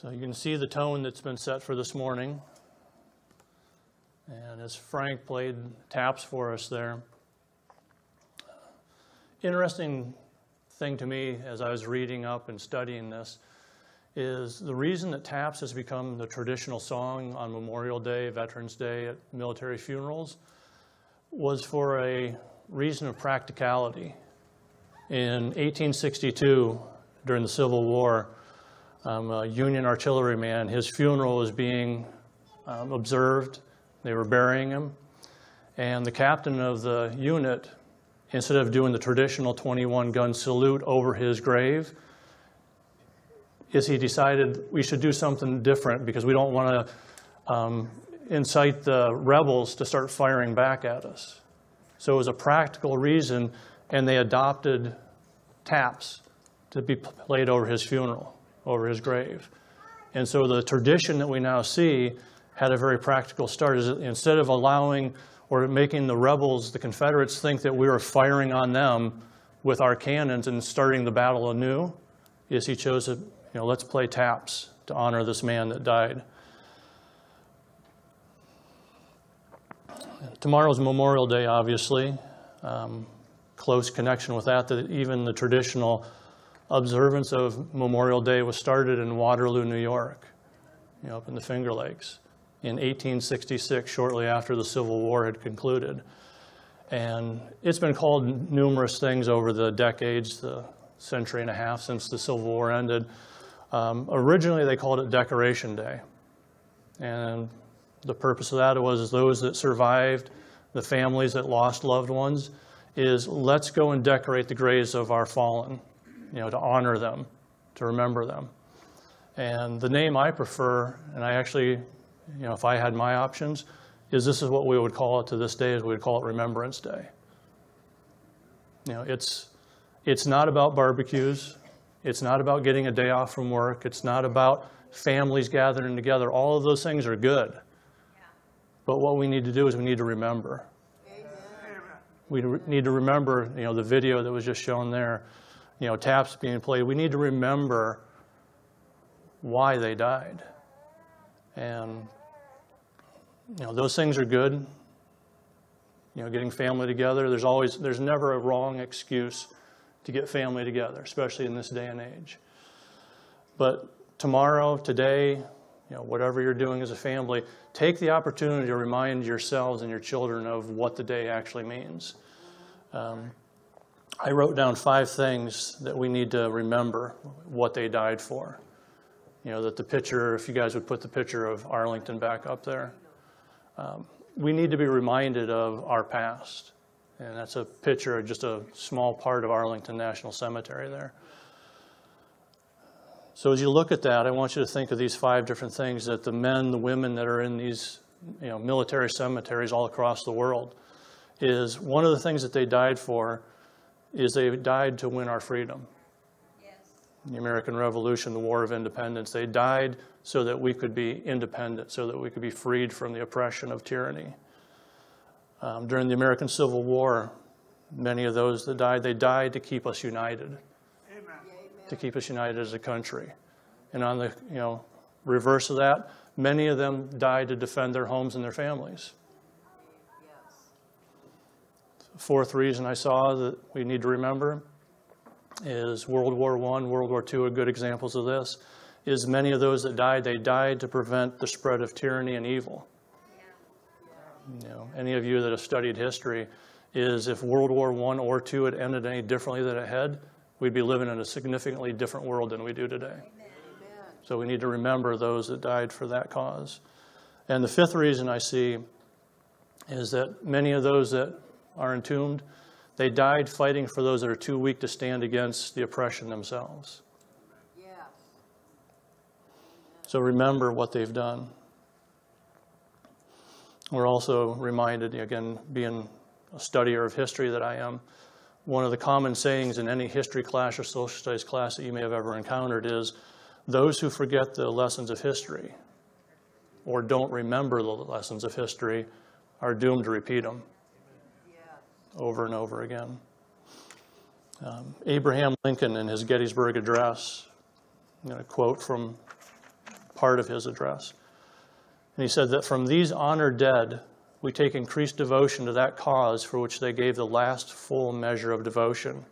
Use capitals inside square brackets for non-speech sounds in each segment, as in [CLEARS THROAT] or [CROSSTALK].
So you can see the tone that's been set for this morning. And as Frank played taps for us there, interesting thing to me as I was reading up and studying this is the reason that taps has become the traditional song on Memorial Day, Veterans Day, at military funerals was for a reason of practicality. In 1862, during the Civil War, um, a Union artilleryman, his funeral was being um, observed. They were burying him. And the captain of the unit, instead of doing the traditional 21 gun salute over his grave, is he decided we should do something different because we don't want to um, incite the rebels to start firing back at us. So it was a practical reason, and they adopted taps to be played over his funeral, over his grave. And so the tradition that we now see had a very practical start. Is instead of allowing or making the rebels, the Confederates, think that we were firing on them with our cannons and starting the battle anew, is he chose to, you know, let's play taps to honor this man that died. Tomorrow's Memorial Day, obviously. Um, close connection with that, that even the traditional observance of Memorial Day was started in Waterloo, New York, you know, up in the Finger Lakes in 1866, shortly after the Civil War had concluded. And it's been called numerous things over the decades, the century and a half since the Civil War ended. Um, originally, they called it Decoration Day. And the purpose of that was those that survived, the families that lost loved ones, is let's go and decorate the graves of our fallen, you know, to honor them, to remember them. And the name I prefer, and I actually, you know, if I had my options, is this is what we would call it to this day, is we would call it Remembrance Day. You know, it's, it's not about barbecues. It's not about getting a day off from work. It's not about families gathering together. All of those things are good. But what we need to do is we need to remember. We need to remember, you know, the video that was just shown there, you know, taps being played. We need to remember why they died. And, you know, those things are good. You know, getting family together. There's always, there's never a wrong excuse to get family together, especially in this day and age. But tomorrow, today, you know, whatever you're doing as a family, take the opportunity to remind yourselves and your children of what the day actually means. Um, I wrote down five things that we need to remember what they died for. You know, that the picture, if you guys would put the picture of Arlington back up there, um, we need to be reminded of our past. And that's a picture of just a small part of Arlington National Cemetery there. So as you look at that, I want you to think of these five different things that the men, the women that are in these you know, military cemeteries all across the world, is one of the things that they died for is they died to win our freedom. Yes. The American Revolution, the War of Independence, they died so that we could be independent, so that we could be freed from the oppression of tyranny. Um, during the American Civil War, many of those that died, they died to keep us united to keep us united as a country. And on the you know, reverse of that, many of them died to defend their homes and their families. Fourth reason I saw that we need to remember is World War I, World War II are good examples of this, is many of those that died, they died to prevent the spread of tyranny and evil. You know, any of you that have studied history, is if World War I or II had ended any differently than it had, we'd be living in a significantly different world than we do today. Amen. So we need to remember those that died for that cause. And the fifth reason I see is that many of those that are entombed, they died fighting for those that are too weak to stand against the oppression themselves. Yes. So remember what they've done. We're also reminded, again, being a studier of history that I am, one of the common sayings in any history class or social studies class that you may have ever encountered is those who forget the lessons of history or don't remember the lessons of history are doomed to repeat them over and over again. Um, Abraham Lincoln in his Gettysburg Address, I'm going to quote from part of his address. And he said that from these honored dead, we take increased devotion to that cause for which they gave the last full measure of devotion.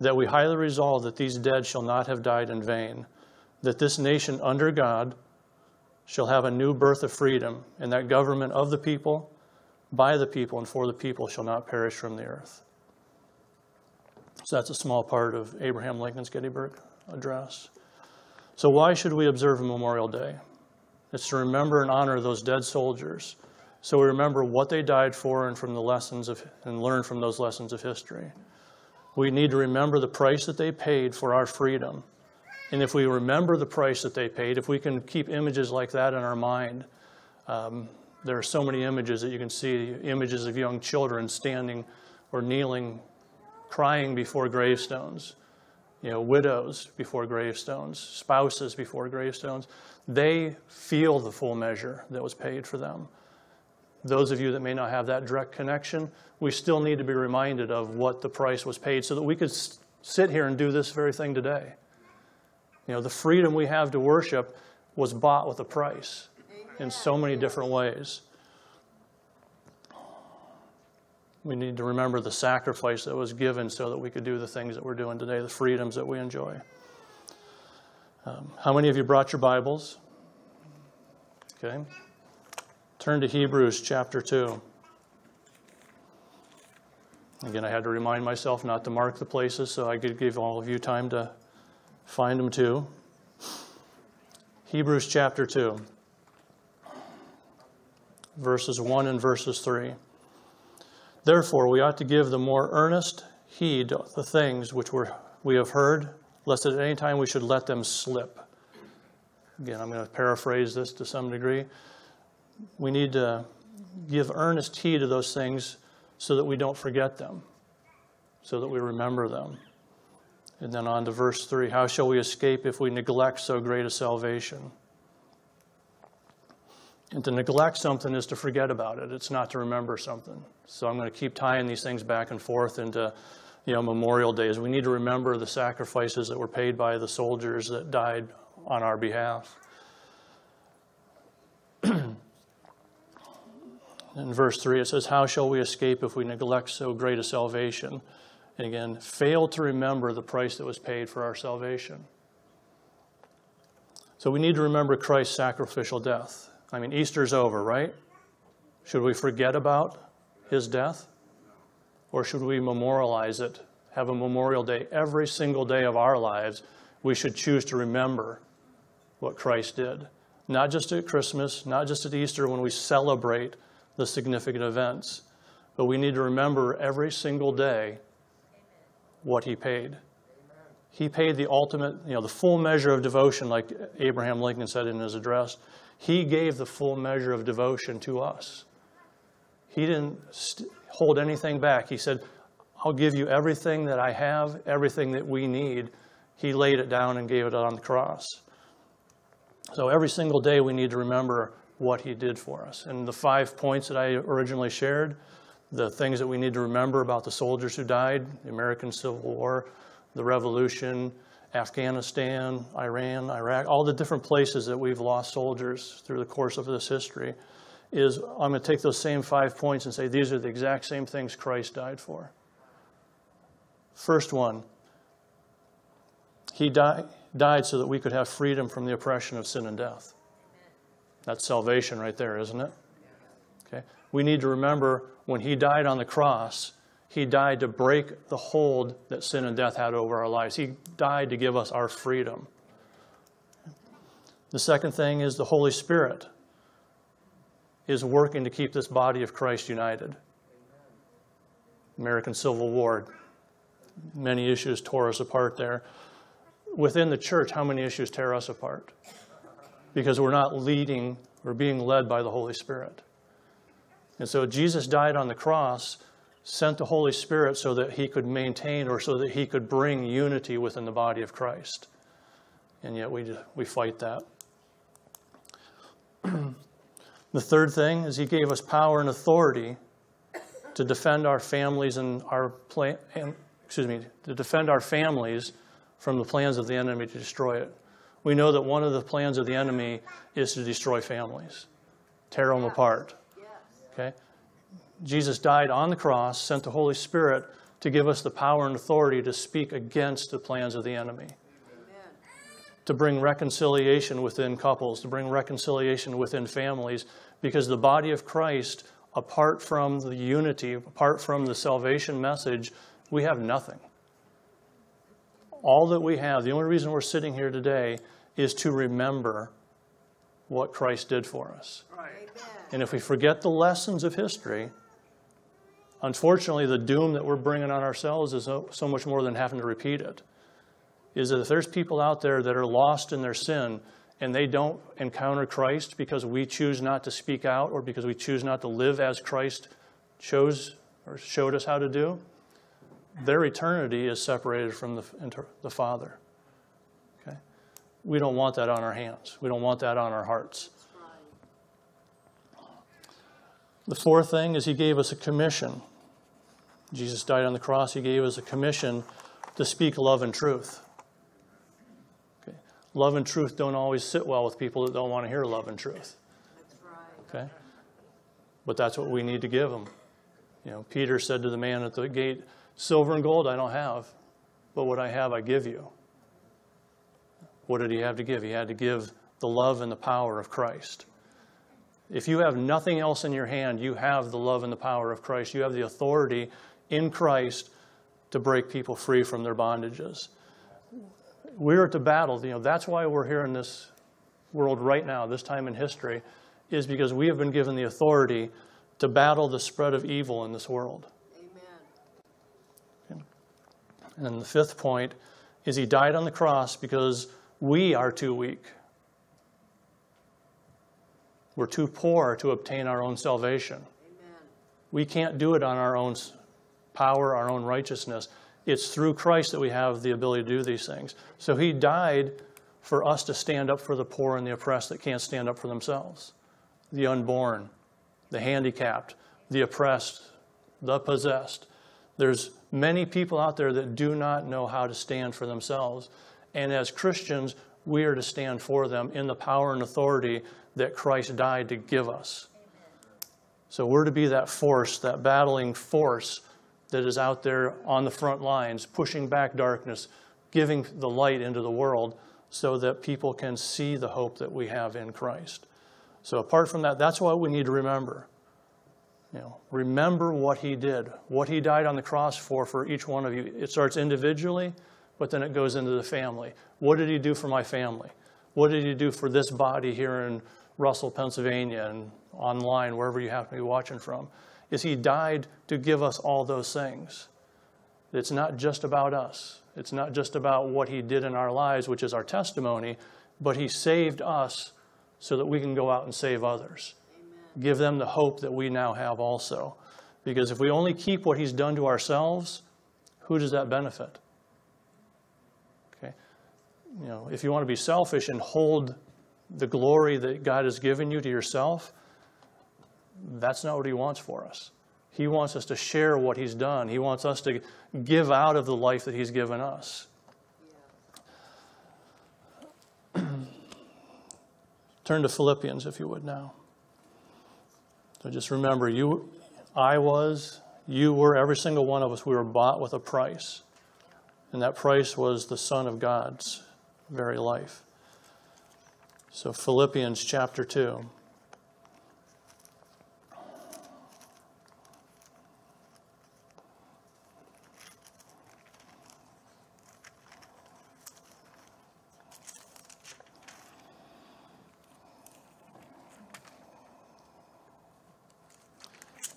That we highly resolve that these dead shall not have died in vain, that this nation under God shall have a new birth of freedom, and that government of the people, by the people, and for the people shall not perish from the earth. So that's a small part of Abraham Lincoln's Gettysburg Address. So, why should we observe Memorial Day? It's to remember and honor those dead soldiers. So we remember what they died for and from the lessons of and learn from those lessons of history. We need to remember the price that they paid for our freedom. And if we remember the price that they paid, if we can keep images like that in our mind, um, there are so many images that you can see images of young children standing or kneeling, crying before gravestones, you know, widows before gravestones, spouses before gravestones. They feel the full measure that was paid for them. Those of you that may not have that direct connection, we still need to be reminded of what the price was paid so that we could sit here and do this very thing today. You know, the freedom we have to worship was bought with a price in so many different ways. We need to remember the sacrifice that was given so that we could do the things that we're doing today, the freedoms that we enjoy. Um, how many of you brought your Bibles? Okay. Turn to Hebrews chapter 2. Again, I had to remind myself not to mark the places so I could give all of you time to find them too. Hebrews chapter 2, verses 1 and verses 3. Therefore, we ought to give the more earnest heed the things which we have heard, lest at any time we should let them slip. Again, I'm going to paraphrase this to some degree. We need to give earnest heed to those things so that we don't forget them, so that we remember them. And then on to verse 3 How shall we escape if we neglect so great a salvation? And to neglect something is to forget about it. It's not to remember something. So I'm going to keep tying these things back and forth into you know, Memorial Days. We need to remember the sacrifices that were paid by the soldiers that died on our behalf. [CLEARS THROAT] In verse 3, it says, How shall we escape if we neglect so great a salvation? And again, fail to remember the price that was paid for our salvation. So we need to remember Christ's sacrificial death. I mean, Easter's over, right? Should we forget about his death? Or should we memorialize it, have a memorial day every single day of our lives? We should choose to remember what Christ did. Not just at Christmas, not just at Easter when we celebrate the significant events, but we need to remember every single day what he paid. He paid the ultimate, you know, the full measure of devotion, like Abraham Lincoln said in his address. He gave the full measure of devotion to us. He didn't st- hold anything back. He said, I'll give you everything that I have, everything that we need. He laid it down and gave it on the cross. So every single day we need to remember what he did for us. And the five points that I originally shared, the things that we need to remember about the soldiers who died, the American Civil War, the Revolution, Afghanistan, Iran, Iraq, all the different places that we've lost soldiers through the course of this history, is I'm going to take those same five points and say these are the exact same things Christ died for. First one, he died died so that we could have freedom from the oppression of sin and death. That's salvation right there, isn't it? Okay. We need to remember when he died on the cross, he died to break the hold that sin and death had over our lives. He died to give us our freedom. The second thing is the Holy Spirit is working to keep this body of Christ united. American Civil War, many issues tore us apart there within the church, how many issues tear us apart? Because we're not leading, we're being led by the Holy Spirit. And so Jesus died on the cross, sent the Holy Spirit so that he could maintain or so that he could bring unity within the body of Christ. And yet we, we fight that. [CLEARS THROAT] the third thing is he gave us power and authority to defend our families and our plan, excuse me, to defend our families from the plans of the enemy to destroy it. We know that one of the plans of the enemy is to destroy families, tear them apart. Okay? Jesus died on the cross, sent the Holy Spirit to give us the power and authority to speak against the plans of the enemy. To bring reconciliation within couples, to bring reconciliation within families, because the body of Christ, apart from the unity, apart from the salvation message, we have nothing. All that we have, the only reason we're sitting here today is to remember what Christ did for us. And if we forget the lessons of history, unfortunately, the doom that we're bringing on ourselves is so, so much more than having to repeat it. Is that if there's people out there that are lost in their sin and they don't encounter Christ because we choose not to speak out or because we choose not to live as Christ chose or showed us how to do, their eternity is separated from the, the Father. Okay? We don't want that on our hands. We don't want that on our hearts. The fourth thing is he gave us a commission. Jesus died on the cross. He gave us a commission to speak love and truth. Okay. Love and truth don't always sit well with people that don't want to hear love and truth. Okay? But that's what we need to give them. You know, Peter said to the man at the gate, Silver and gold I don't have, but what I have I give you. What did he have to give? He had to give the love and the power of Christ. If you have nothing else in your hand, you have the love and the power of Christ. You have the authority in Christ to break people free from their bondages. We're at the battle. You know, that's why we're here in this world right now, this time in history, is because we have been given the authority to battle the spread of evil in this world. Amen. And the fifth point is he died on the cross because we are too weak. We're too poor to obtain our own salvation. Amen. We can't do it on our own power, our own righteousness. It's through Christ that we have the ability to do these things. So he died for us to stand up for the poor and the oppressed that can't stand up for themselves the unborn, the handicapped, the oppressed, the possessed. There's many people out there that do not know how to stand for themselves. And as Christians, we are to stand for them in the power and authority that Christ died to give us. So we're to be that force, that battling force that is out there on the front lines, pushing back darkness, giving the light into the world so that people can see the hope that we have in Christ. So apart from that, that's what we need to remember. You know, remember what he did, what he died on the cross for for each one of you. It starts individually, but then it goes into the family. What did he do for my family? What did he do for this body here in Russell, Pennsylvania, and online, wherever you happen to be watching from? Is he died to give us all those things. It's not just about us. It's not just about what he did in our lives, which is our testimony, but he saved us so that we can go out and save others give them the hope that we now have also. Because if we only keep what he's done to ourselves, who does that benefit? Okay? You know, if you want to be selfish and hold the glory that God has given you to yourself, that's not what he wants for us. He wants us to share what he's done. He wants us to give out of the life that he's given us. [CLEARS THROAT] Turn to Philippians, if you would now. So just remember, you, I was, you were, every single one of us, we were bought with a price. And that price was the Son of God's very life. So, Philippians chapter 2.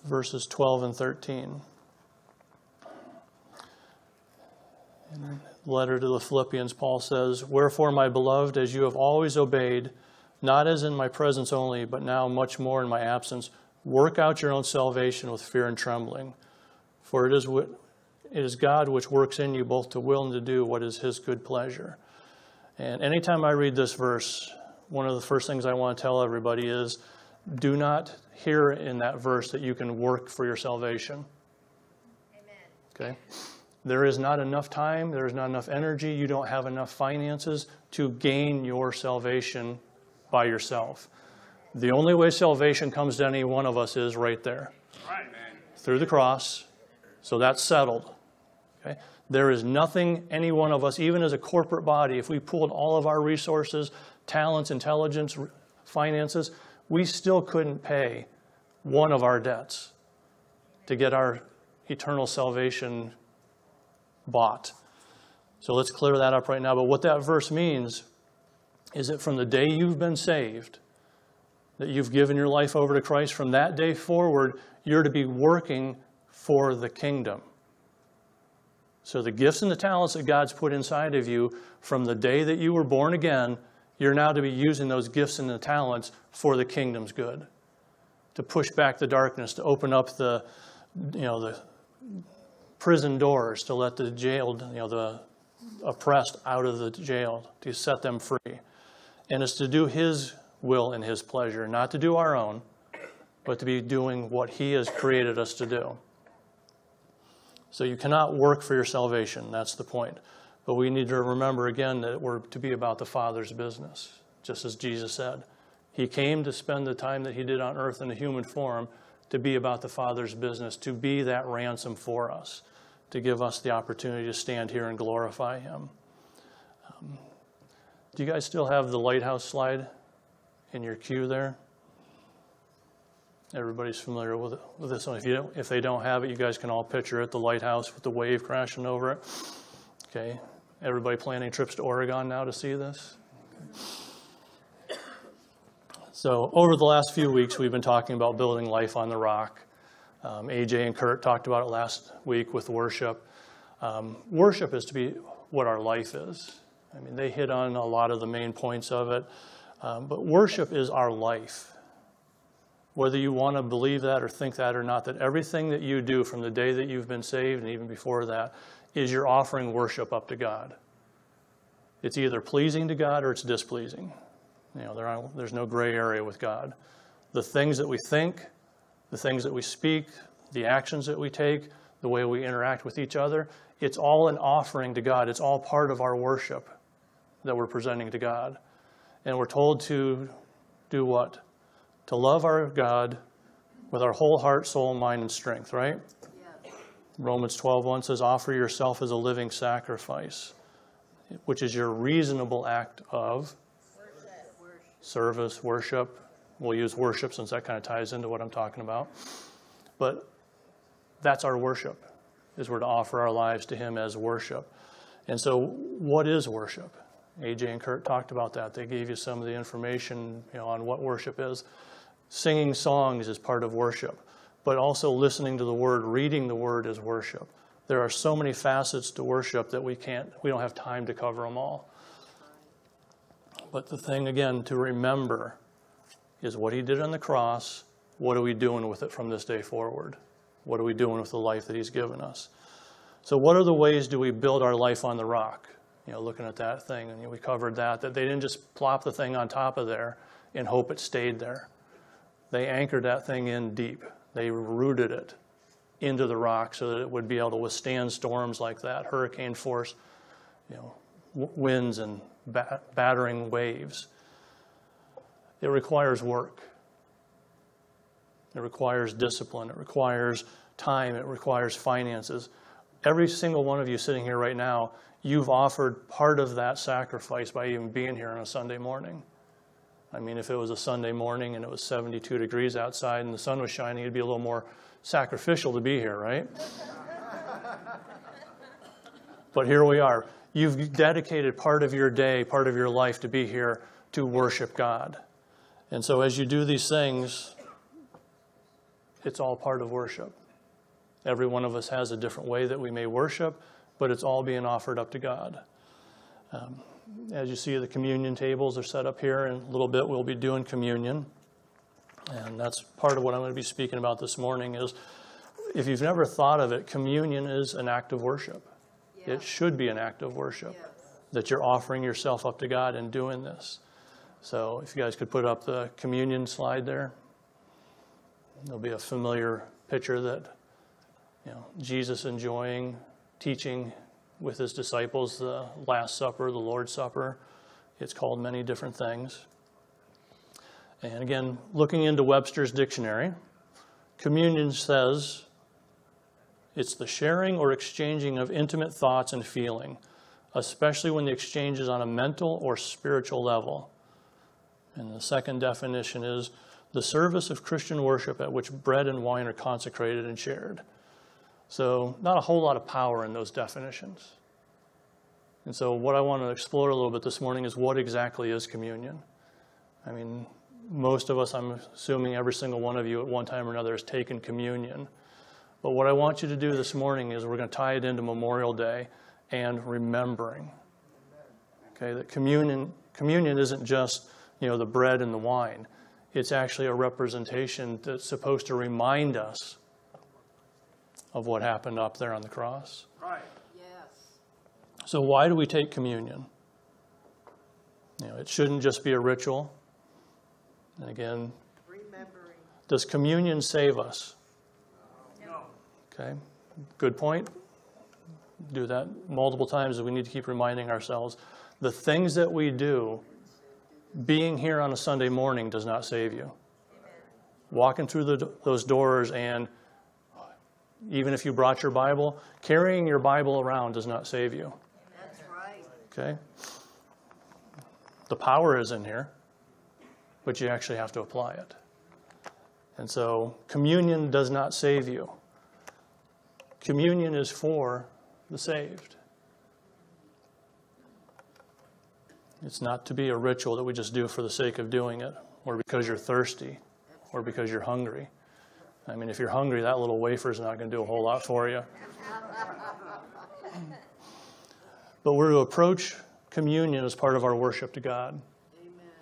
Verses 12 and 13. In the letter to the Philippians, Paul says, Wherefore, my beloved, as you have always obeyed, not as in my presence only, but now much more in my absence, work out your own salvation with fear and trembling. For it is, it is God which works in you both to will and to do what is his good pleasure. And anytime I read this verse, one of the first things I want to tell everybody is do not hear in that verse that you can work for your salvation. Amen. Okay? there is not enough time, there is not enough energy, you don't have enough finances to gain your salvation by yourself. The only way salvation comes to any one of us is right there through the cross. So that's settled. Okay? There is nothing any one of us, even as a corporate body, if we pulled all of our resources, talents, intelligence, finances, we still couldn't pay one of our debts to get our eternal salvation bought. So let's clear that up right now. But what that verse means is that from the day you've been saved, that you've given your life over to Christ, from that day forward, you're to be working for the kingdom. So the gifts and the talents that God's put inside of you from the day that you were born again, you're now to be using those gifts and the talents for the kingdom's good. To push back the darkness, to open up the, you know, the prison doors, to let the jailed, you know, the oppressed out of the jail, to set them free. And it's to do His will and His pleasure, not to do our own, but to be doing what He has created us to do. So you cannot work for your salvation. That's the point. But we need to remember again that we're to be about the Father's business, just as Jesus said. He came to spend the time that He did on earth in a human form to be about the Father's business, to be that ransom for us, to give us the opportunity to stand here and glorify Him. Um, do you guys still have the lighthouse slide in your queue there? Everybody's familiar with, with this one. If, you if they don't have it, you guys can all picture it the lighthouse with the wave crashing over it. Okay. Everybody planning trips to Oregon now to see this? So, over the last few weeks, we've been talking about building life on the rock. Um, AJ and Kurt talked about it last week with worship. Um, worship is to be what our life is. I mean, they hit on a lot of the main points of it. Um, but worship is our life. Whether you want to believe that or think that or not, that everything that you do from the day that you've been saved and even before that is you're offering worship up to God. It's either pleasing to God or it's displeasing. You know, there are, there's no gray area with God. The things that we think, the things that we speak, the actions that we take, the way we interact with each other, it's all an offering to God. It's all part of our worship that we're presenting to God. And we're told to do what? To love our God with our whole heart, soul, mind, and strength, right? Romans 12:1 says, Offer yourself as a living sacrifice, which is your reasonable act of worship. service, worship. We'll use worship since that kind of ties into what I'm talking about. But that's our worship, is we're to offer our lives to Him as worship. And so, what is worship? AJ and Kurt talked about that. They gave you some of the information you know, on what worship is. Singing songs is part of worship, but also listening to the word, reading the word is worship. There are so many facets to worship that we can't, we don't have time to cover them all. But the thing, again, to remember is what he did on the cross. What are we doing with it from this day forward? What are we doing with the life that he's given us? So, what are the ways do we build our life on the rock? you know, looking at that thing, and we covered that, that they didn't just plop the thing on top of there and hope it stayed there. They anchored that thing in deep. They rooted it into the rock so that it would be able to withstand storms like that, hurricane force, you know, winds and battering waves. It requires work. It requires discipline. It requires time. It requires finances. Every single one of you sitting here right now you've offered part of that sacrifice by even being here on a Sunday morning. I mean, if it was a Sunday morning and it was 72 degrees outside and the sun was shining, it'd be a little more sacrificial to be here, right? but here we are. You've dedicated part of your day, part of your life to be here to worship God. And so as you do these things, it's all part of worship. Every one of us has a different way that we may worship but it's all being offered up to God. Um, as you see, the communion tables are set up here. In a little bit, we'll be doing communion. And that's part of what I'm going to be speaking about this morning is if you've never thought of it, communion is an act of worship. Yeah. It should be an act of worship yes. that you're offering yourself up to God and doing this. So if you guys could put up the communion slide there, there'll be a familiar picture that you know Jesus enjoying teaching with his disciples the Last Supper, the Lord's Supper. It's called many different things. And again, looking into Webster's dictionary, communion says it's the sharing or exchanging of intimate thoughts and feeling, especially when the exchange is on a mental or spiritual level. And the second definition is the service of Christian worship at which bread and wine are consecrated and shared. So, not a whole lot of power in those definitions. And so, what I want to explore a little bit this morning is what exactly is communion? I mean, most of us, I'm assuming every single one of you at one time or another has taken communion. But what I want you to do this morning is we're going to tie it into Memorial Day and remembering. Okay, that communion communion isn't just, you know, the bread and the wine. It's actually a representation that's supposed to remind us of what happened up there on the cross. Right. Yes. So why do we take communion? You know, it shouldn't just be a ritual. And again, Remembering. does communion save us? No. Okay, good point. Do that multiple times. We need to keep reminding ourselves the things that we do, being here on a Sunday morning does not save you. Walking through the, those doors and even if you brought your Bible, carrying your Bible around does not save you. That's right. Okay? The power is in here, but you actually have to apply it. And so communion does not save you. Communion is for the saved. It's not to be a ritual that we just do for the sake of doing it, or because you're thirsty, or because you're hungry. I mean, if you're hungry, that little wafer is not going to do a whole lot for you. But we're to approach communion as part of our worship to God. Amen.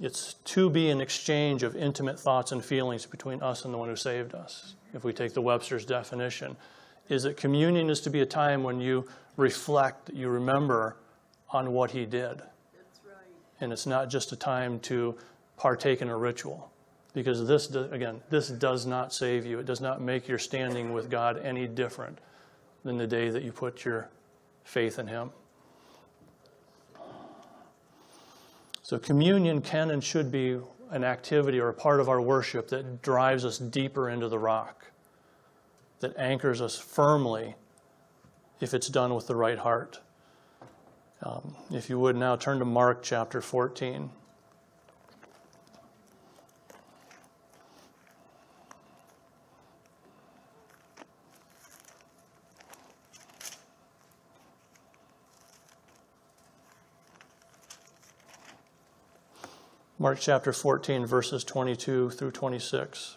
It's to be an exchange of intimate thoughts and feelings between us and the one who saved us. If we take the Webster's definition, is that communion is to be a time when you reflect, you remember on what he did. That's right. And it's not just a time to partake in a ritual. Because this, do- again, this does not save you. It does not make your standing with God any different than the day that you put your faith in Him. So, communion can and should be an activity or a part of our worship that drives us deeper into the rock, that anchors us firmly if it's done with the right heart. Um, if you would now turn to Mark chapter 14. Mark chapter 14, verses 22 through 26.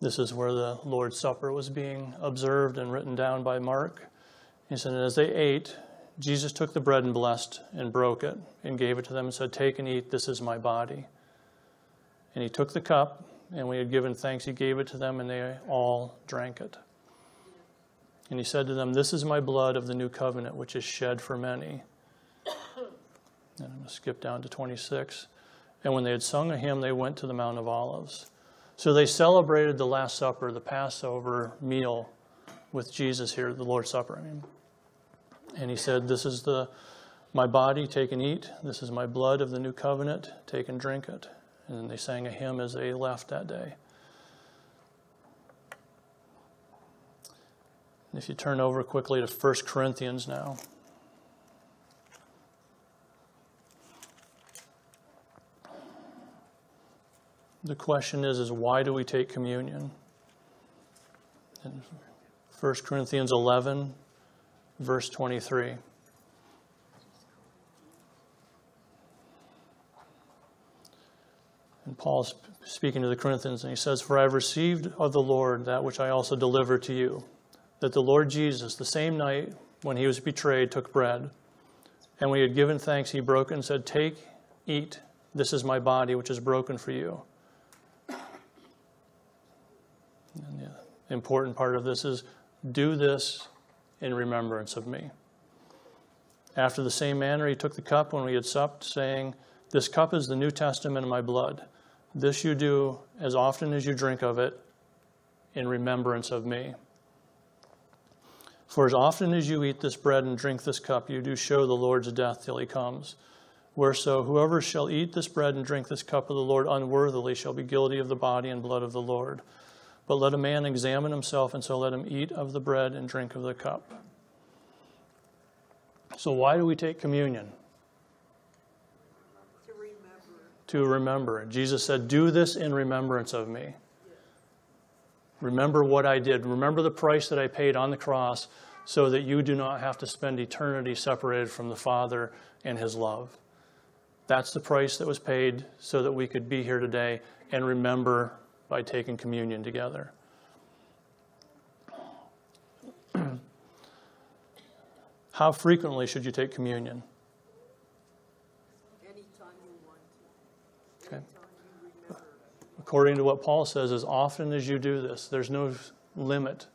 This is where the Lord's Supper was being observed and written down by Mark. He said, as they ate, Jesus took the bread and blessed and broke it and gave it to them and said, Take and eat, this is my body. And he took the cup, and when he had given thanks, he gave it to them, and they all drank it. And he said to them, This is my blood of the new covenant, which is shed for many. And I'm going to skip down to 26. And when they had sung a hymn, they went to the Mount of Olives. So they celebrated the Last Supper, the Passover meal with Jesus here, the Lord's Supper, I mean. And he said, This is the my body, take and eat. This is my blood of the new covenant, take and drink it. And then they sang a hymn as they left that day. And if you turn over quickly to 1 Corinthians now. The question is, is why do we take communion? In 1 Corinthians 11, verse 23. And Paul's speaking to the Corinthians, and he says, For I have received of the Lord that which I also delivered to you, that the Lord Jesus, the same night when he was betrayed, took bread. And when he had given thanks, he broke it and said, Take, eat, this is my body, which is broken for you. And the important part of this is do this in remembrance of me. After the same manner, he took the cup when we had supped, saying, This cup is the New Testament in my blood. This you do as often as you drink of it in remembrance of me. For as often as you eat this bread and drink this cup, you do show the Lord's death till he comes. Whereso whoever shall eat this bread and drink this cup of the Lord unworthily shall be guilty of the body and blood of the Lord. But let a man examine himself, and so let him eat of the bread and drink of the cup. So, why do we take communion? To remember. To remember. Jesus said, Do this in remembrance of me. Remember what I did. Remember the price that I paid on the cross so that you do not have to spend eternity separated from the Father and His love. That's the price that was paid so that we could be here today and remember by taking communion together. [CLEARS THROAT] How frequently should you take communion? Anytime you want to. Okay. Anytime you remember. According to what Paul says, as often as you do this, there's no limit.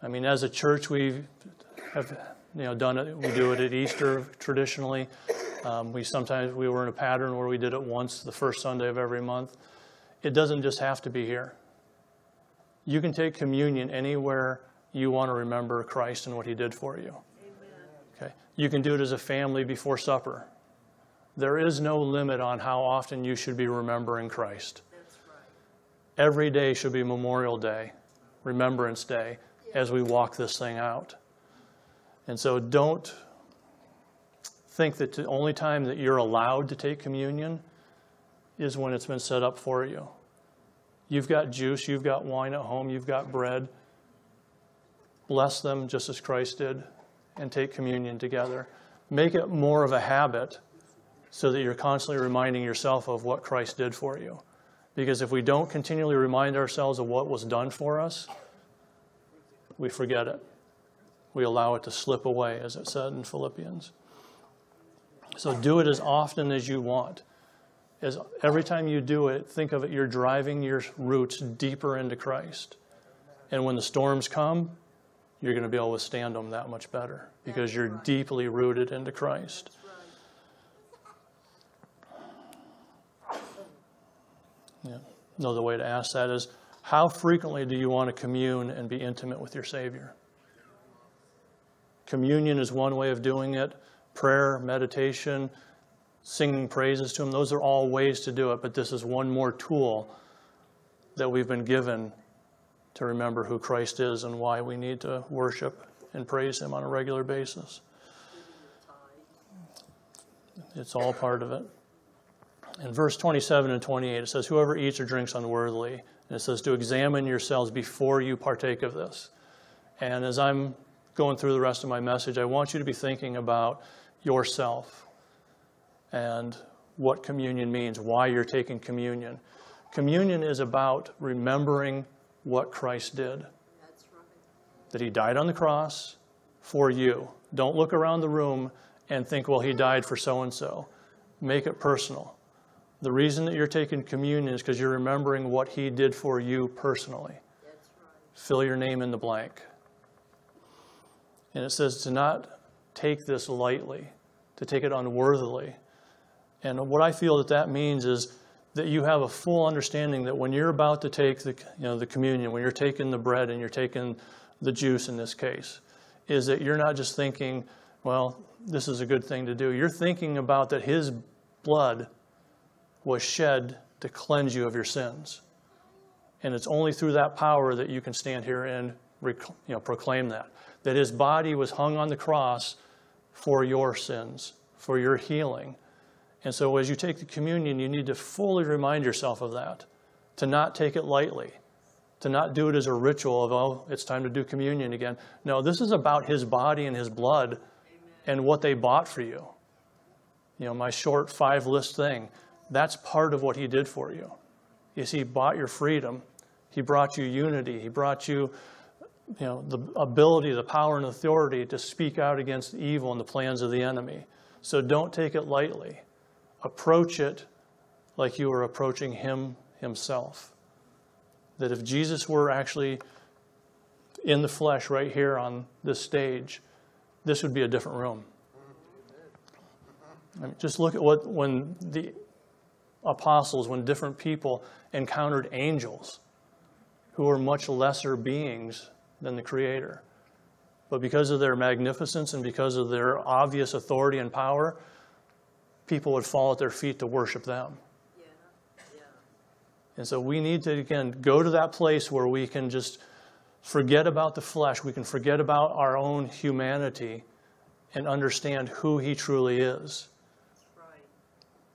I mean, as a church, we have you know done it. We do it at Easter traditionally. Um, we sometimes we were in a pattern where we did it once the first Sunday of every month. It doesn't just have to be here. You can take communion anywhere you want to remember Christ and what He did for you. Okay. You can do it as a family before supper. There is no limit on how often you should be remembering Christ. Every day should be Memorial Day, Remembrance Day, as we walk this thing out. And so don't think that the only time that you're allowed to take communion is when it's been set up for you. You've got juice, you've got wine at home, you've got bread. Bless them just as Christ did and take communion together. Make it more of a habit so that you're constantly reminding yourself of what Christ did for you. Because if we don't continually remind ourselves of what was done for us, we forget it. We allow it to slip away, as it said in Philippians. So do it as often as you want. As every time you do it, think of it, you're driving your roots deeper into Christ. And when the storms come, you're going to be able to withstand them that much better because you're deeply rooted into Christ. Yeah. Another way to ask that is how frequently do you want to commune and be intimate with your Savior? Communion is one way of doing it. Prayer, meditation, singing praises to Him, those are all ways to do it, but this is one more tool that we've been given to remember who Christ is and why we need to worship and praise Him on a regular basis. It's all part of it. In verse 27 and 28, it says, Whoever eats or drinks unworthily, and it says, to examine yourselves before you partake of this. And as I'm going through the rest of my message, I want you to be thinking about yourself and what communion means, why you're taking communion. Communion is about remembering what Christ did. Right. That He died on the cross for you. Don't look around the room and think, well, He died for so and so. Make it personal. The reason that you're taking communion is because you're remembering what He did for you personally. That's right. Fill your name in the blank. And it says to not take this lightly, to take it unworthily. And what I feel that that means is that you have a full understanding that when you're about to take the, you know, the communion, when you're taking the bread and you're taking the juice in this case, is that you're not just thinking, well, this is a good thing to do. You're thinking about that His blood was shed to cleanse you of your sins. And it's only through that power that you can stand here and you know, proclaim that. That his body was hung on the cross for your sins, for your healing. And so as you take the communion, you need to fully remind yourself of that, to not take it lightly, to not do it as a ritual of, oh, it's time to do communion again. No, this is about his body and his blood and what they bought for you. You know, my short five list thing, that's part of what he did for you. Is he bought your freedom. He brought you unity. He brought you, you know, the ability, the power and authority to speak out against evil and the plans of the enemy. So don't take it lightly. Approach it like you are approaching him himself. That if Jesus were actually in the flesh right here on this stage, this would be a different room. I mean, just look at what, when the apostles, when different people encountered angels who were much lesser beings than the Creator. But because of their magnificence and because of their obvious authority and power, people would fall at their feet to worship them. Yeah, yeah. And so we need to, again, go to that place where we can just forget about the flesh, we can forget about our own humanity and understand who He truly is.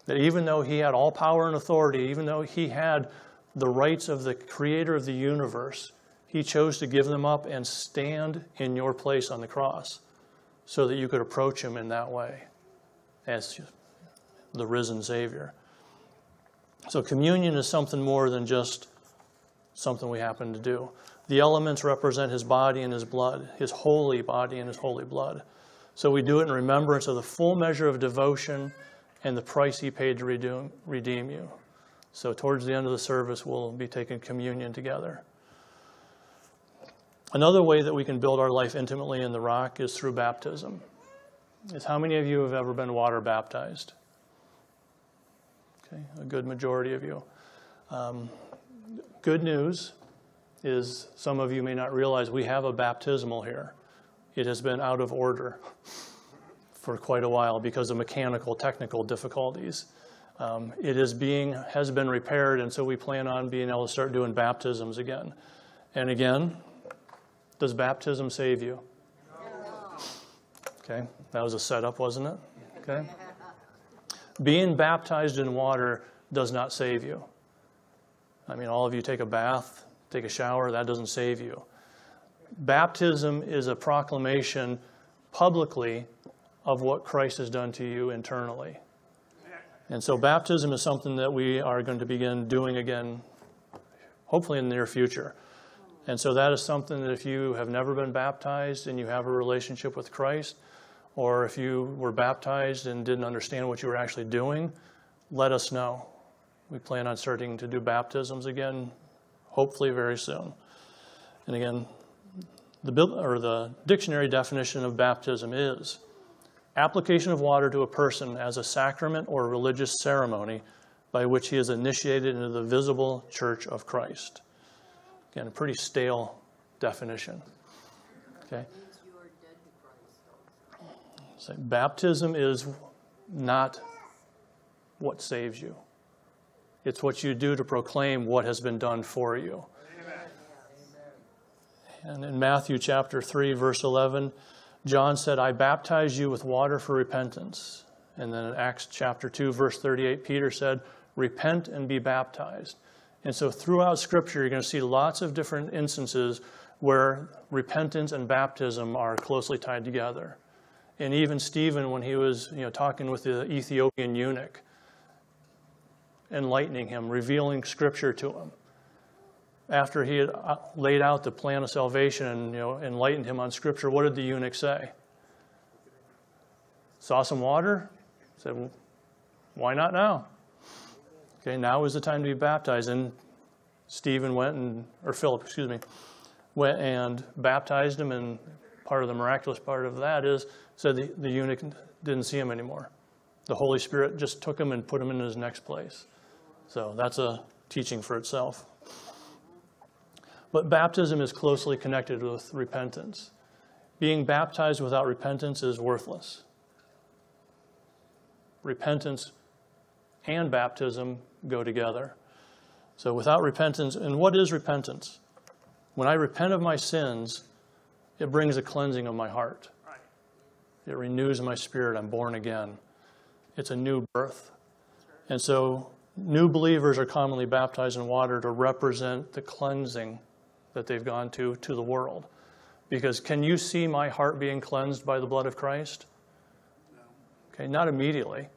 That even though He had all power and authority, even though He had the rights of the Creator of the universe, He chose to give them up and stand in your place on the cross so that you could approach Him in that way as the risen Savior. So, communion is something more than just something we happen to do. The elements represent his body and his blood, his holy body and his holy blood. So, we do it in remembrance of the full measure of devotion and the price he paid to redeem, redeem you. So, towards the end of the service, we'll be taking communion together. Another way that we can build our life intimately in the rock is through baptism. Is how many of you have ever been water baptized? Okay, a good majority of you. Um, good news is some of you may not realize we have a baptismal here. It has been out of order [LAUGHS] for quite a while because of mechanical, technical difficulties. Um, it is being has been repaired, and so we plan on being able to start doing baptisms again. And again, does baptism save you? Okay, that was a setup, wasn't it? Okay. Being baptized in water does not save you. I mean, all of you take a bath, take a shower, that doesn't save you. Baptism is a proclamation publicly of what Christ has done to you internally. And so, baptism is something that we are going to begin doing again, hopefully in the near future. And so, that is something that if you have never been baptized and you have a relationship with Christ, or if you were baptized and didn't understand what you were actually doing, let us know. We plan on starting to do baptisms again, hopefully very soon. And again, the, or the dictionary definition of baptism is application of water to a person as a sacrament or religious ceremony by which he is initiated into the visible church of Christ. Again, a pretty stale definition. Okay. So baptism is not what saves you. It's what you do to proclaim what has been done for you. And in Matthew chapter 3, verse 11, John said, I baptize you with water for repentance. And then in Acts chapter 2, verse 38, Peter said, Repent and be baptized. And so throughout Scripture, you're going to see lots of different instances where repentance and baptism are closely tied together. And even Stephen, when he was you know, talking with the Ethiopian eunuch, enlightening him, revealing Scripture to him, after he had uh, laid out the plan of salvation and you know, enlightened him on Scripture, what did the eunuch say? Saw some water? Said, why not now? Okay, now is the time to be baptized. And Stephen went and, or Philip, excuse me, went and baptized him. And part of the miraculous part of that is, said the, the eunuch didn't see him anymore. The Holy Spirit just took him and put him in his next place. So that's a teaching for itself. But baptism is closely connected with repentance. Being baptized without repentance is worthless. Repentance and baptism go together. So without repentance, and what is repentance? When I repent of my sins, it brings a cleansing of my heart. It renews my spirit. I'm born again. It's a new birth. And so new believers are commonly baptized in water to represent the cleansing that they've gone to to the world. Because can you see my heart being cleansed by the blood of Christ? Okay, not immediately.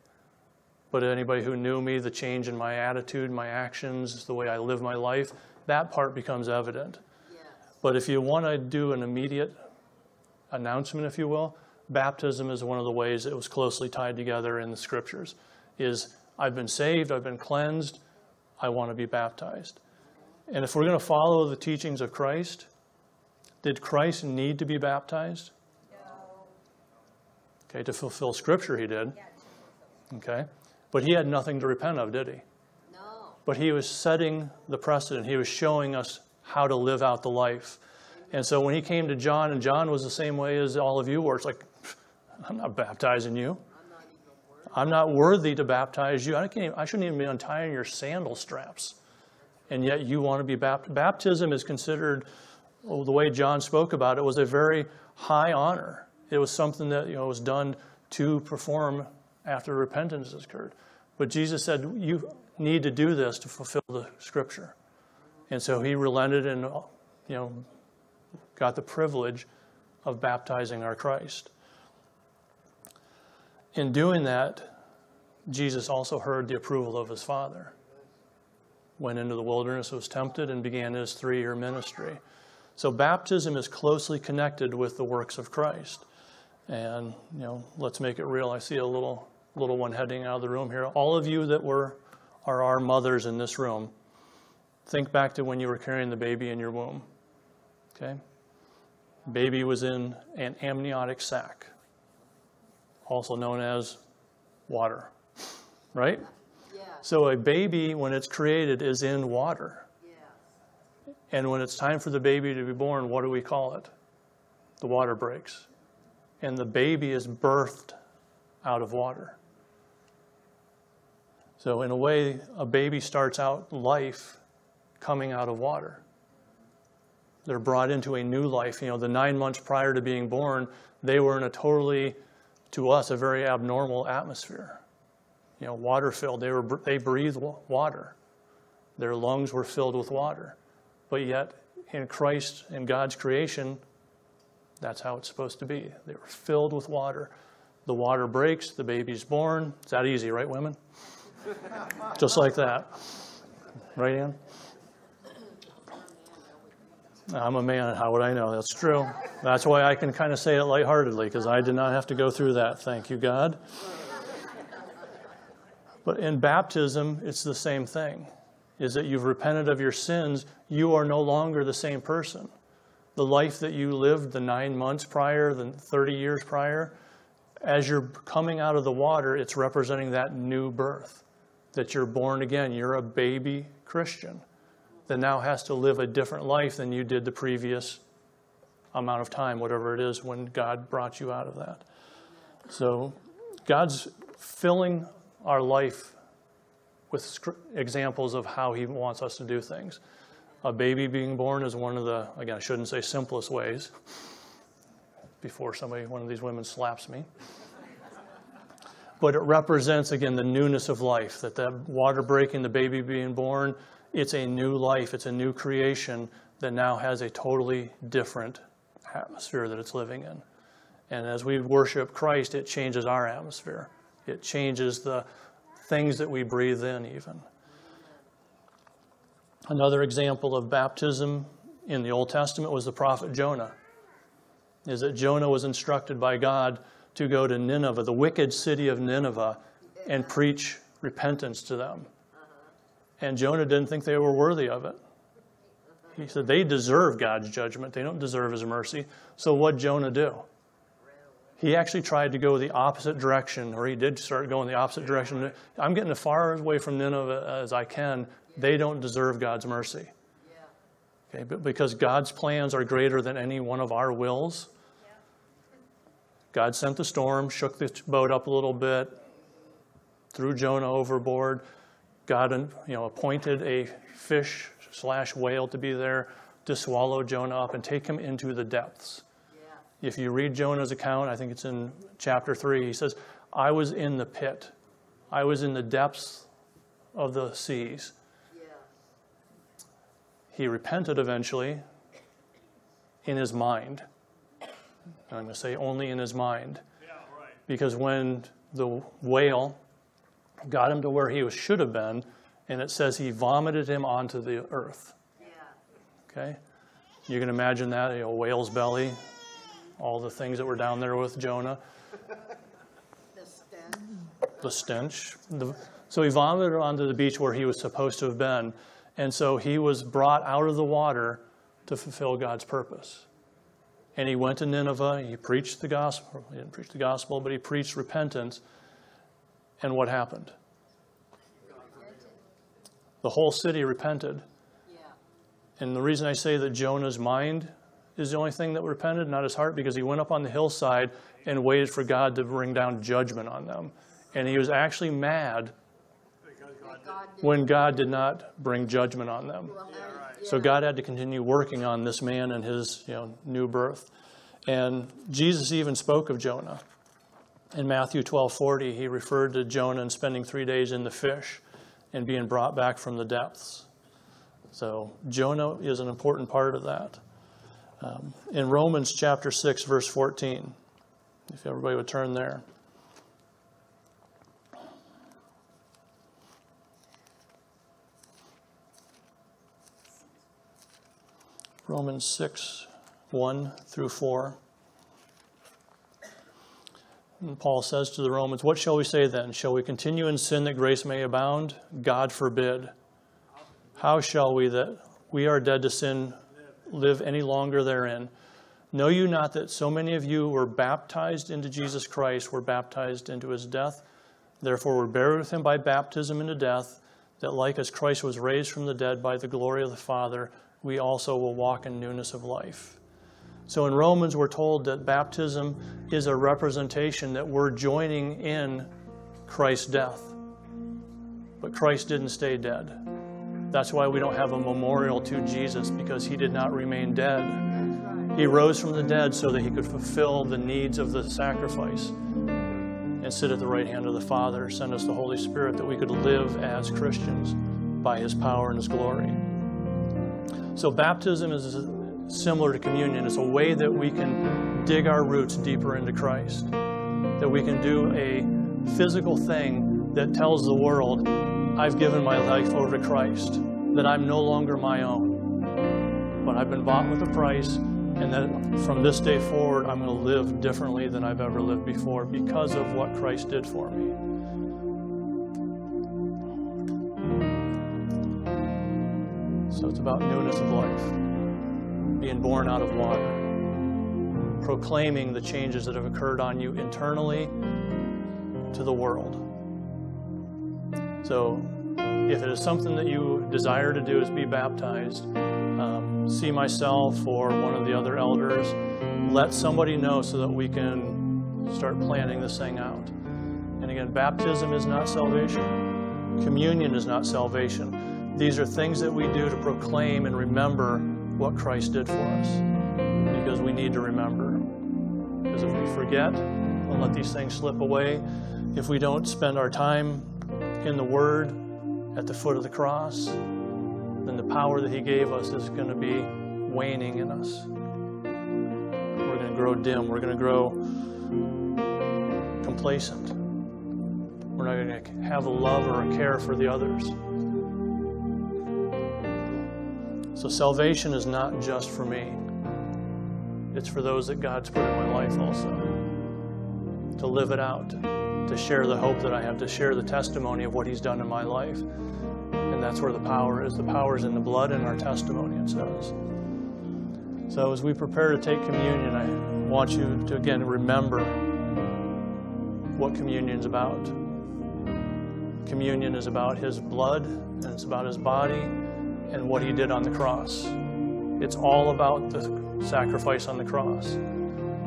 But anybody who knew me, the change in my attitude, my actions, the way I live my life, that part becomes evident. Yes. But if you want to do an immediate announcement, if you will, baptism is one of the ways it was closely tied together in the scriptures. Is I've been saved, I've been cleansed, I want to be baptized. And if we're going to follow the teachings of Christ, did Christ need to be baptized? Okay, to fulfill scripture, he did. Okay? But he had nothing to repent of, did he? No. But he was setting the precedent. He was showing us how to live out the life. And so when he came to John, and John was the same way as all of you were, it's like, I'm not baptizing you. I'm not. I'm not worthy to baptize you. I, can't even, I shouldn't even be untying your sandal straps. And yet you want to be baptized. Baptism is considered, well, the way John spoke about it, was a very high honor. It was something that you know, was done to perform after repentance has occurred. But Jesus said, You need to do this to fulfill the scripture. And so he relented and you know, got the privilege of baptizing our Christ. In doing that, Jesus also heard the approval of his Father. Went into the wilderness, was tempted, and began his three year ministry. So baptism is closely connected with the works of Christ. And, you know, let's make it real. I see a little little one heading out of the room here. All of you that were are our mothers in this room, think back to when you were carrying the baby in your womb. Okay? Baby was in an amniotic sac, also known as water. Right? So a baby, when it's created, is in water. yes. And when it's time for the baby to be born, what do we call it? The water breaks. And the baby is birthed out of water. So, in a way, a baby starts out life coming out of water. They're brought into a new life. You know, the nine months prior to being born, they were in a totally, to us, a very abnormal atmosphere. You know, water filled. They, were, they breathed water. Their lungs were filled with water. But yet, in Christ in God's creation, that's how it's supposed to be. They were filled with water. The water breaks, the baby's born. It's that easy, right, women? Just like that. Right, Ann? I'm a man. How would I know? That's true. That's why I can kind of say it lightheartedly, because I did not have to go through that. Thank you, God. But in baptism, it's the same thing. Is that you've repented of your sins, you are no longer the same person. The life that you lived the nine months prior, the 30 years prior, as you're coming out of the water, it's representing that new birth, that you're born again. You're a baby Christian that now has to live a different life than you did the previous amount of time, whatever it is, when God brought you out of that. So God's filling our life with examples of how He wants us to do things. A baby being born is one of the, again, I shouldn't say simplest ways before somebody, one of these women slaps me. But it represents, again, the newness of life, that that water breaking, the baby being born, it's a new life, it's a new creation that now has a totally different atmosphere that it's living in. And as we worship Christ, it changes our atmosphere. It changes the things that we breathe in, even. Another example of baptism in the Old Testament was the prophet Jonah. Is that Jonah was instructed by God to go to Nineveh, the wicked city of Nineveh, and preach repentance to them. And Jonah didn't think they were worthy of it. He said they deserve God's judgment, they don't deserve his mercy. So, what Jonah do? He actually tried to go the opposite direction, or he did start going the opposite direction. I'm getting as far away from Nineveh as I can. They don't deserve God's mercy. Okay, but because God's plans are greater than any one of our wills, God sent the storm, shook the boat up a little bit, threw Jonah overboard. God, you know, appointed a fish slash whale to be there to swallow Jonah up and take him into the depths. Yeah. If you read Jonah's account, I think it's in chapter three. He says, "I was in the pit, I was in the depths of the seas." Yeah. He repented eventually in his mind. And I'm going to say only in his mind. Because when the whale got him to where he was, should have been, and it says he vomited him onto the earth. Yeah. Okay? You can imagine that, you know, whale's belly, all the things that were down there with Jonah, The stench. the stench. The, so he vomited onto the beach where he was supposed to have been. And so he was brought out of the water to fulfill God's purpose. And he went to Nineveh, he preached the gospel. He didn't preach the gospel, but he preached repentance. And what happened? The whole city repented. Yeah. And the reason I say that Jonah's mind is the only thing that repented, not his heart, because he went up on the hillside and waited for God to bring down judgment on them. And he was actually mad when God did not bring judgment on them. So. God had to continue working on this man and his you know, new birth. And Jesus even spoke of Jonah. In Matthew 12:40, he referred to Jonah and spending three days in the fish and being brought back from the depths. So Jonah is an important part of that. Um, in Romans chapter 6, verse 14, if everybody would turn there. Romans 6, 1 through 4. And Paul says to the Romans, What shall we say then? Shall we continue in sin that grace may abound? God forbid. How shall we that we are dead to sin live any longer therein? Know you not that so many of you were baptized into Jesus Christ, were baptized into his death? Therefore were buried with him by baptism into death, that like as Christ was raised from the dead by the glory of the Father, we also will walk in newness of life. So in Romans, we're told that baptism is a representation that we're joining in Christ's death. But Christ didn't stay dead. That's why we don't have a memorial to Jesus, because he did not remain dead. He rose from the dead so that he could fulfill the needs of the sacrifice and sit at the right hand of the Father, send us the Holy Spirit that we could live as Christians by his power and his glory. So, baptism is similar to communion. It's a way that we can dig our roots deeper into Christ, that we can do a physical thing that tells the world, I've given my life over to Christ, that I'm no longer my own, but I've been bought with a price, and that from this day forward, I'm going to live differently than I've ever lived before because of what Christ did for me. So it's about newness of life, being born out of water, proclaiming the changes that have occurred on you internally to the world. So if it is something that you desire to do is be baptized, um, see myself or one of the other elders, let somebody know so that we can start planning this thing out. And again, baptism is not salvation. Communion is not salvation. These are things that we do to proclaim and remember what Christ did for us. Because we need to remember. Because if we forget and let these things slip away, if we don't spend our time in the Word at the foot of the cross, then the power that He gave us is going to be waning in us. We're going to grow dim. We're going to grow complacent. We're not going to have a love or a care for the others. So salvation is not just for me. It's for those that God's put in my life also. To live it out, to share the hope that I have, to share the testimony of what He's done in my life. And that's where the power is. The power is in the blood and our testimony, it says. So as we prepare to take communion, I want you to again remember what communion is about. Communion is about His blood, and it's about His body, and what He did on the cross. It's all about the sacrifice on the cross.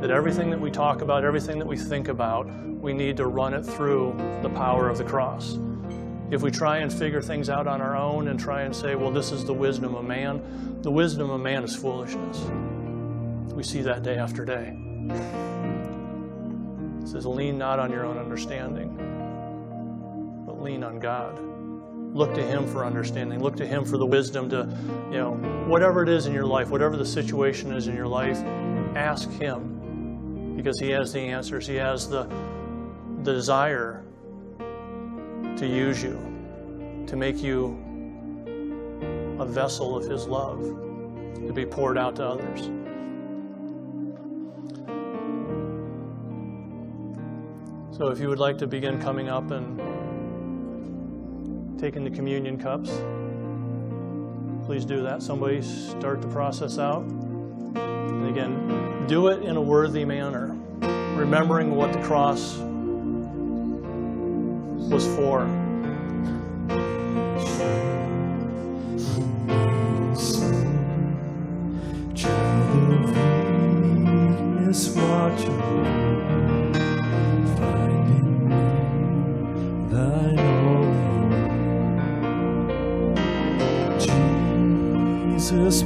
That everything that we talk about, everything that we think about, we need to run it through the power of the cross. If we try and figure things out on our own and try and say, well, this is the wisdom of man, the wisdom of man is foolishness. We see that day after day. It says, lean not on your own understanding, but lean on God. Look to Him for understanding. Look to Him for the wisdom to, you know, whatever it is in your life, whatever the situation is in your life, ask Him because He has the answers. He has the, the desire to use you, to make you a vessel of His love, to be poured out to others. So if you would like to begin coming up and taking the communion cups, please do that. Somebody start the process out. And again, do it in a worthy manner, remembering what the cross was for. Jesus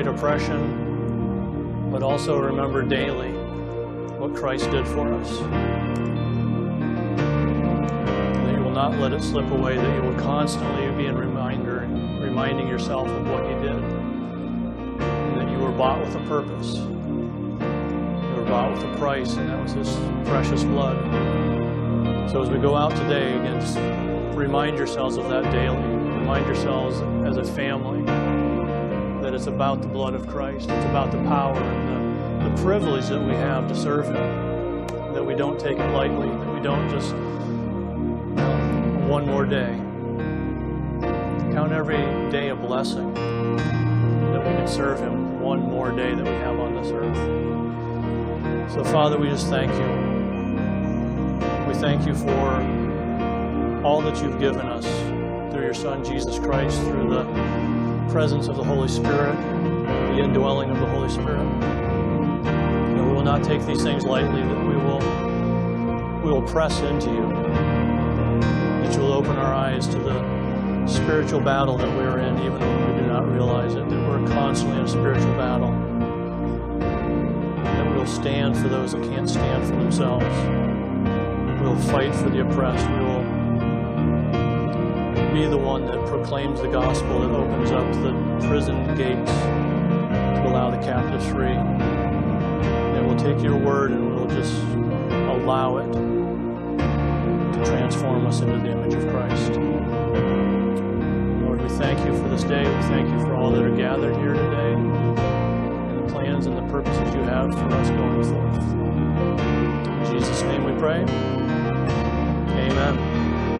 fight oppression, but also remember daily what Christ did for us. That you will not let it slip away, that you will constantly be in reminder, reminding yourself of what He did, and that you were bought with a purpose. You were bought with a price, and that was His precious blood. So as we go out today, again, remind yourselves of that daily. Remind yourselves as a family it's about the blood of Christ. It's about the power and the, the privilege that we have to serve Him. That we don't take it lightly. That we don't just one more day. Count every day a blessing. That we can serve Him one more day that we have on this earth. So, Father, we just thank you. We thank you for all that you've given us through your Son, Jesus Christ, through the presence of the Holy Spirit, the indwelling of the Holy Spirit. That we will not take these things lightly, that we will, we will press into you, that you will open our eyes to the spiritual battle that we're in, even when we do not realize it, that we're constantly in a spiritual battle. That we'll stand for those that can't stand for themselves. We'll fight for the oppressed. We be the one that proclaims the gospel, that opens up the prison gates to allow the captives free. And we'll take your word and we'll just allow it to transform us into the image of Christ. Lord, we thank you for this day. We thank you for all that are gathered here today and the plans and the purposes you have for us going forth. In Jesus' name we pray. Amen.